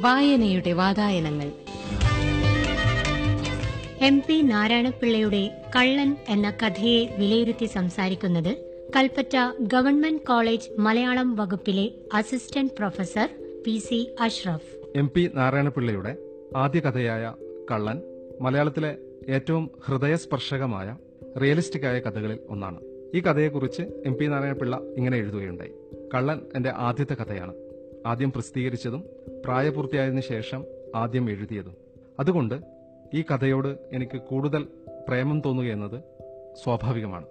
വായനയുടെ വാതായനങ്ങൾ. M P നാരായണപിള്ളയുടെ കള്ളൻ എന്ന കഥയെ വിലയിരുത്തി സംസാരിക്കുന്നത് കൽപ്പറ്റ ഗവൺമെന്റ് കോളേജ് മലയാളം വകുപ്പിലെ assistant professor P C Ashraf. M P നാരായണപിള്ളയുടെ ആദ്യ കഥയായ കള്ളൻ മലയാളത്തിലെ ഏറ്റവും ഹൃദയസ്പർശകമായ റിയലിസ്റ്റിക് ആയ കഥകളിൽ ഒന്നാണ്. ഈ കഥയെക്കുറിച്ച് എം പി നാരായണപിള്ള ഇങ്ങനെ എഴുതുകയുണ്ടായി. കള്ളൻ എന്റെ ആദ്യത്തെ കഥയാണ്. ആദ്യം പ്രസിദ്ധീകരിച്ചതും പ്രായപൂർത്തിയായതിനു ശേഷം ആദ്യം എഴുതിയതും. അതുകൊണ്ട് ഈ കഥയോട് എനിക്ക് കൂടുതൽ പ്രേമം തോന്നുകയെന്നത് സ്വാഭാവികമാണ്.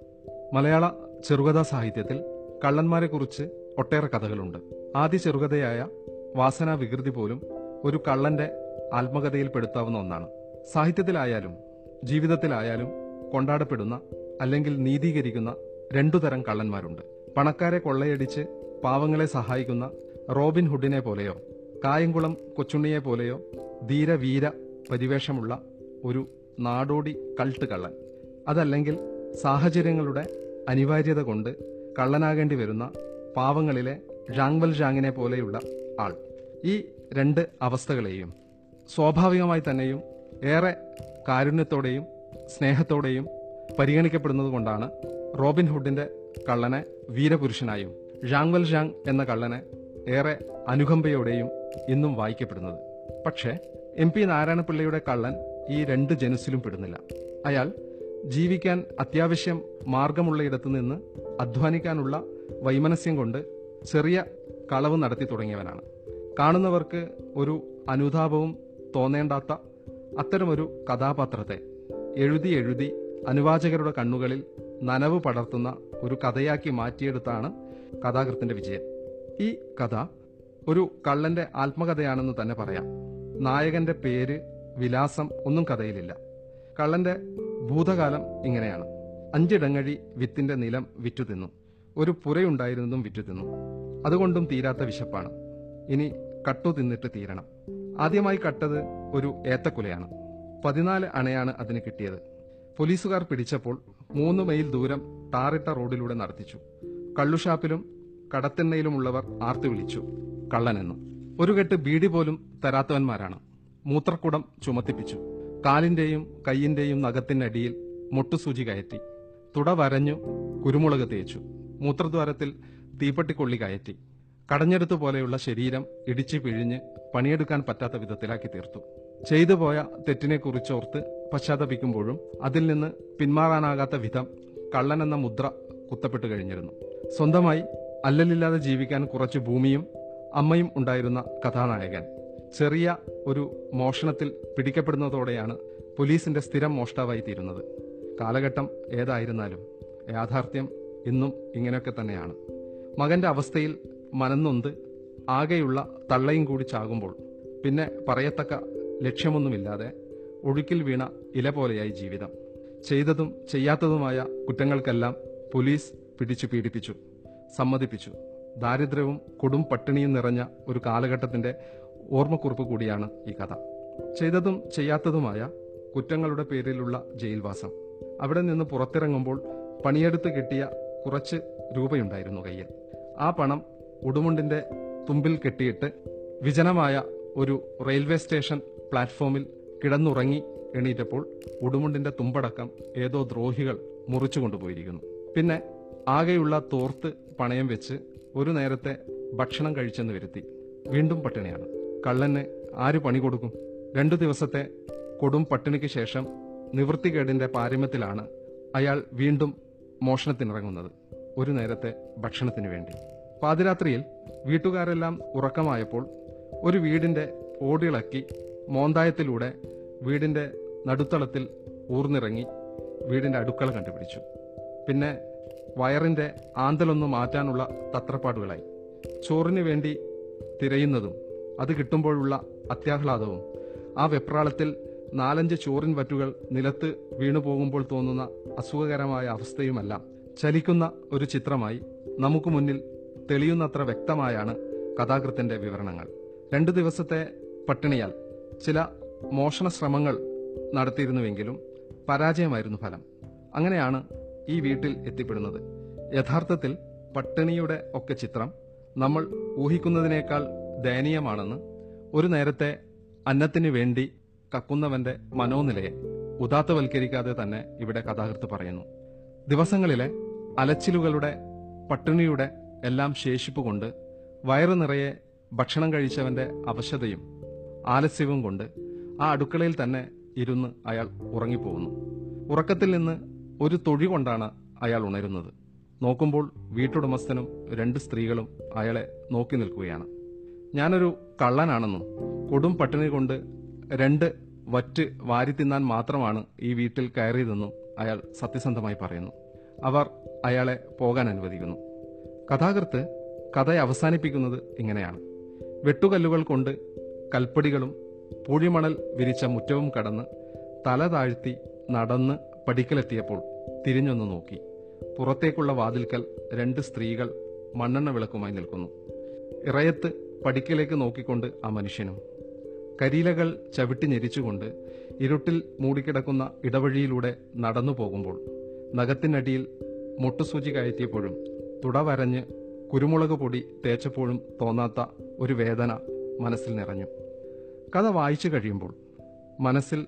മലയാള ചെറുകഥാ സാഹിത്യത്തിൽ കള്ളന്മാരെക്കുറിച്ച് ഒട്ടേറെ കഥകളുണ്ട്. ആദ്യ ചെറുകഥയായ വാസന വികൃതി പോലും ഒരു കള്ളന്റെ ആത്മകഥയിൽ പെടുത്താവുന്ന ഒന്നാണ്. സാഹിത്യത്തിലായാലും ജീവിതത്തിലായാലും കൊണ്ടാടപ്പെടുന്ന അല്ലെങ്കിൽ നീതീകരിക്കുന്ന രണ്ടു തരം കള്ളന്മാരുണ്ട്. പണക്കാരെ കൊള്ളയടിച്ച് പാവങ്ങളെ സഹായിക്കുന്ന റോബിൻ ഹുഡിനെ പോലെയോ കായംകുളം കൊച്ചുണ്ണിയെ പോലെയോ ധീരവീര പരിവേഷമുള്ള ഒരു നാടോടി കൾട്ട് കള്ളൻ. അതല്ലെങ്കിൽ സാഹചര്യങ്ങളുടെ അനിവാര്യത കൊണ്ട് കള്ളനാകേണ്ടി വരുന്ന പാവങ്ങളിലെ ജാങ്വൽ ജാങ്ങിനെ പോലെയുള്ള ആൾ. ഈ രണ്ട് അവസ്ഥകളെയും സ്വാഭാവികമായി തന്നെയും ഏറെ കാരുണ്യത്തോടെയും സ്നേഹത്തോടെയും പരിഗണിക്കപ്പെടുന്നത് കൊണ്ടാണ് റോബിൻ ഹുഡിന്റെ കള്ളനെ വീരപുരുഷനായും ജാങ്വൽ ജാങ് എന്ന കള്ളനെ ഏറെ അനുകമ്പയോടെയും ഇന്നും വായിക്കപ്പെടുന്നത്. പക്ഷേ എം പി നാരായണപിള്ളയുടെ കള്ളൻ ഈ രണ്ട് ജനസിലും പെടുന്നില്ല. അയാൾ ജീവിക്കാൻ അത്യാവശ്യം മാർഗമുള്ളയിടത്തു നിന്ന് അധ്വാനിക്കാനുള്ള വൈമനസ്യം കൊണ്ട് ചെറിയ കളവ് നടത്തി തുടങ്ങിയവനാണ്. കാണുന്നവർക്ക് ഒരു അനുതാപവും തോന്നേണ്ടാത്ത അത്തരമൊരു കഥാപാത്രത്തെ എഴുതി എഴുതി അനുവാചകരുടെ കണ്ണുകളിൽ നനവ് പടർത്തുന്ന ഒരു കഥയാക്കി മാറ്റിയെടുത്താണ് കഥാകൃത്തിന്റെ വിജയം. ഈ കഥ ഒരു കള്ളന്റെ ആത്മകഥയാണെന്ന് തന്നെ പറയാം. നായകന്റെ പേര് വിലാസം ഒന്നും കഥയിലില്ല. കള്ളന്റെ ഭൂതകാലം ഇങ്ങനെയാണ്. അഞ്ചിടങ്ങഴി വിത്തിന്റെ നിലം വിറ്റു തിന്നു ഒരു പുരയുണ്ടായിരുന്നതും വിറ്റു തിന്നു അതുകൊണ്ടും തീരാത്ത വിശപ്പാണ്. ഇനി കട്ടു തിന്നിട്ട് തീരണം. ആദ്യമായി കട്ടത് ഒരു ഏത്തക്കുലയാണ്. പതിനാല് അണയാണ് അതിന് കിട്ടിയത്. പോലീസുകാർ പിടിച്ചപ്പോൾ മൂന്ന് മൈൽ ദൂരം ടാറിട്ട റോഡിലൂടെ നടത്തിച്ചു. കള്ളുഷാപ്പിലും കടത്തെണ്ണയിലുമുള്ളവർ ആർത്തു വിളിച്ചു. കള്ളനെന്ന്. ഒരു കെട്ട് ബീഡി പോലും തരാത്തവന്മാരാണ്. മൂത്രക്കുടം ചുമത്തിപ്പിച്ചു. കാലിന്റെയും കൈയിന്റെയും നഖത്തിനടിയിൽ മുട്ടുസൂചി കയറ്റി. തുട വരഞ്ഞു കുരുമുളക് തേച്ചു. മൂത്രദ്വാരത്തിൽ തീപ്പട്ടിക്കൊള്ളി കയറ്റി. കടഞ്ഞെടുത്തു പോലെയുള്ള ശരീരം ഇടിച്ചു പിഴിഞ്ഞ് പണിയെടുക്കാൻ പറ്റാത്ത വിധത്തിലാക്കി തീർത്തു. ചെയ്തു പോയ തെറ്റിനെ കുറിച്ചോർത്ത് പശ്ചാത്തപിക്കുമ്പോഴും അതിൽ നിന്ന് പിന്മാറാനാകാത്ത വിധം കള്ളൻ എന്ന മുദ്ര കുത്തപ്പെട്ട് കഴിഞ്ഞിരുന്നു. സ്വന്തമായി അല്ലലില്ലാതെ ജീവിക്കാൻ കുറച്ച് ഭൂമിയും അമ്മയും ഉണ്ടായിരുന്ന കഥാനായകൻ. ചെറിയ ഒരു മോഷണത്തിൽ പിടിക്കപ്പെടുന്നതോടെയാണ് പോലീസിന്റെ സ്ഥിരം മോഷ്ടാവായി തീരുന്നത്. കാലഘട്ടം ഏതായിരുന്നാലും യാഥാർത്ഥ്യം ഇന്നും ഇങ്ങനെയൊക്കെ തന്നെയാണ്. മകന്റെ അവസ്ഥയിൽ മനന്നൊന്ത് ആകെയുള്ള തള്ളയും കൂടി ചാകുമ്പോൾ പിന്നെ പറയത്തക്ക ലക്ഷ്യമൊന്നുമില്ലാതെ ഒഴുക്കിൽ വീണ ഇല പോലെയായി ജീവിതം. ചെയ്തതും ചെയ്യാത്തതുമായ കുറ്റങ്ങൾക്കെല്ലാം പോലീസ് പിടിച്ചു പീഡിപ്പിച്ചു സമ്മതിപ്പിച്ചു. ദാരിദ്ര്യവും കൊടും പട്ടിണിയും നിറഞ്ഞ ഒരു കാലഘട്ടത്തിന്റെ ഓർമ്മക്കുറിപ്പ് കൂടിയാണ് ഈ കഥ. ചെയ്തതും ചെയ്യാത്തതുമായ കുറ്റങ്ങളുടെ പേരിലുള്ള ജയിൽവാസം. അവിടെ നിന്ന് പുറത്തിറങ്ങുമ്പോൾ പണിയെടുത്ത് കിട്ടിയ കുറച്ച് രൂപയുണ്ടായിരുന്നു കയ്യിൽ. ആ പണം ഉടുമുണ്ടിന്റെ തുമ്പിൽ കെട്ടിയിട്ട് വിജനമായ ഒരു റെയിൽവേ സ്റ്റേഷൻ പ്ലാറ്റ്ഫോമിൽ കിടന്നുറങ്ങി എണീറ്റപ്പോൾ ഉടുമുണ്ടിന്റെ തുമ്പടക്കം ഏതോ ദ്രോഹികൾ മുറിച്ചു കൊണ്ടുപോയിരിക്കുന്നു പിന്നെ ആകെയുള്ള തോർത്ത് പണയം വെച്ച് ഒരു നേരത്തെ ഭക്ഷണം കഴിച്ചെന്ന് വരുത്തി. വീണ്ടും പട്ടിണിയാണ്. കള്ളന് ആര് പണി കൊടുക്കും? രണ്ടു ദിവസത്തെ കൊടും പട്ടിണിക്ക് ശേഷം നിവൃത്തികേടിന്റെ പാരമ്യത്തിലാണ് അയാൾ വീണ്ടും മോഷണത്തിനിറങ്ങുന്നത്. ഒരു നേരത്തെ ഭക്ഷണത്തിന് വേണ്ടി. പാതിരാത്രിയിൽ വീട്ടുകാരെല്ലാം ഉറക്കമായപ്പോൾ ഒരു വീടിന്റെ ഓടിളക്കി മോന്തായത്തിലൂടെ വീടിന്റെ നടുത്തളത്തിൽ ഊർന്നിറങ്ങി വീടിന്റെ അടുക്കള കണ്ടുപിടിച്ചു. പിന്നെ വയറിന്റെ ആന്തലൊന്ന് മാറ്റാനുള്ള തത്രപ്പാടുകളായി. ചോറിന് വേണ്ടി തിരയുന്നതും അത് കിട്ടുമ്പോഴുള്ള അത്യാഹ്ലാദവും ആ വെപ്രാളത്തിൽ നാലഞ്ച് ചോറിൻ വറ്റുകൾ നിലത്ത് വീണു പോകുമ്പോൾ തോന്നുന്ന അസുഖകരമായ അവസ്ഥയുമെല്ലാം. ചലിക്കുന്ന ഒരു ചിത്രമായി നമുക്ക് മുന്നിൽ തെളിയുന്നത്ര വ്യക്തമായാണ് കഥാകൃത്തിന്റെ വിവരണങ്ങൾ. രണ്ടു ദിവസത്തെ പട്ടിണിയാൽ ചില മോഷണ ശ്രമങ്ങൾ നടത്തിയിരുന്നുവെങ്കിലും പരാജയമായിരുന്നു ഫലം. അങ്ങനെയാണ് ഈ വീട്ടിൽ എത്തിപ്പെടുന്നത്. യഥാർത്ഥത്തിൽ പട്ടിണിയുടെ ഒക്കെ ചിത്രം നമ്മൾ ഊഹിക്കുന്നതിനേക്കാൾ ദയനീയമാണെന്ന് ഒരു നേരത്തെ അന്നത്തിന് വേണ്ടി കക്കുന്നവന്റെ മനോനിലയെ ഉദാത്തവൽക്കരിക്കാതെ തന്നെ ഇവിടെ കഥാകൃത്ത് പറയുന്നു. ദിവസങ്ങളിലെ അലച്ചിലുകളുടെ പട്ടിണിയുടെ എല്ലാം ശേഷിപ്പ് കൊണ്ട് വയറു നിറയെ ഭക്ഷണം കഴിച്ചവന്റെ അവശതയും ആലസ്യവും കൊണ്ട് ആ അടുക്കളയിൽ തന്നെ ഇരുന്ന് അയാൾ ഉറങ്ങിപ്പോകുന്നു. ഉറക്കത്തിൽ നിന്ന് ഒരു തൊഴി കൊണ്ടാണ് അയാൾ ഉണരുന്നത്. നോക്കുമ്പോൾ വീട്ടുടമസ്ഥനും രണ്ട് സ്ത്രീകളും അയാളെ നോക്കി നിൽക്കുകയാണ്. ഞാനൊരു കള്ളനാണെന്നും കൊടും പട്ടിണി കൊണ്ട് രണ്ട് വറ്റ് വാരി തിന്നാൻ മാത്രമാണ് ഈ വീട്ടിൽ കയറിയതെന്നും അയാൾ സത്യസന്ധമായി പറയുന്നു. അവർ അയാളെ പോകാൻ അനുവദിക്കുന്നു. കഥാകൃത്ത് കഥയെ അവസാനിപ്പിക്കുന്നത് ഇങ്ങനെയാണ്. വെട്ടുകല്ലുകൾ കൊണ്ട് കൽപ്പടികളും പൂഴിമണൽ വിരിച്ച മുറ്റവും കടന്ന് തല താഴ്ത്തി നടന്ന് പടിക്കലെത്തിയപ്പോൾ തിരിഞ്ഞൊന്ന് നോക്കി. പുറത്തേക്കുള്ള വാതിൽക്കൽ രണ്ട് സ്ത്രീകൾ മണ്ണെണ്ണ വിളക്കുമായി നിൽക്കുന്നു. ഇറയത്ത് പടിക്കലേക്ക് നോക്കിക്കൊണ്ട് ആ മനുഷ്യനും. കരിയിലകൾ ചവിട്ടി ഞെരിച്ചുകൊണ്ട് ഇരുട്ടിൽ മൂടിക്കിടക്കുന്ന ഇടവഴിയിലൂടെ നടന്നു പോകുമ്പോൾ നഖത്തിനടിയിൽ മുട്ടുസൂചി കയറ്റിയപ്പോഴും തുടവരഞ്ഞ് കുരുമുളക് പൊടി തേച്ചപ്പോഴും തോന്നാത്ത ഒരു വേദന മനസ്സിൽ നിറഞ്ഞു. കഥ വായിച്ചു കഴിയുമ്പോൾ മനസ്സിൽ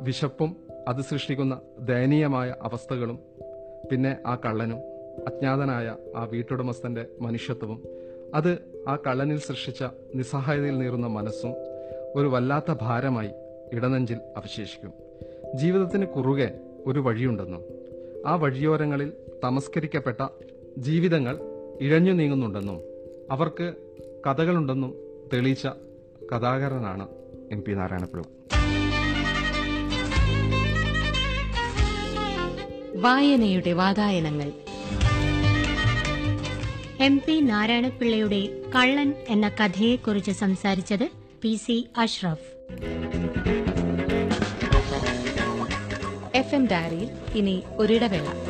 വിശപ്പും അത് സൃഷ്ടിക്കുന്ന ദയനീയമായ അവസ്ഥകളും പിന്നെ ആ കള്ളനും അജ്ഞാതനായ ആ വീട്ടുടമസ്ഥന്റെ മനുഷ്യത്വവും അത് ആ കള്ളനിൽ സൃഷ്ടിച്ച നിസ്സഹായതയിൽ നീറുന്ന മനസ്സും ഒരു വല്ലാത്ത ഭാരമായി ഇടനെഞ്ചിൽ അവശേഷിക്കും. ജീവിതത്തിന് കുറുകെ ഒരു വഴിയുണ്ടെന്നും ആ വഴിയോരങ്ങളിൽ തമസ്കരിക്കപ്പെട്ട ജീവിതങ്ങൾ ഇഴഞ്ഞു നീങ്ങുന്നുണ്ടെന്നും അവർക്ക് കഥകളുണ്ടെന്നും തെളിയിച്ച കഥാകാരനാണ് എം പി നാരായണപിള്ള വായനയുടെ വാതായനങ്ങൾ. എം പി നാരായണപിള്ളയുടെ കള്ളൻ എന്ന കഥയെക്കുറിച്ച് സംസാരിച്ചത് P C Ashraf. F M ഡയറിയിൽ ഇനി ഒരിടവേള.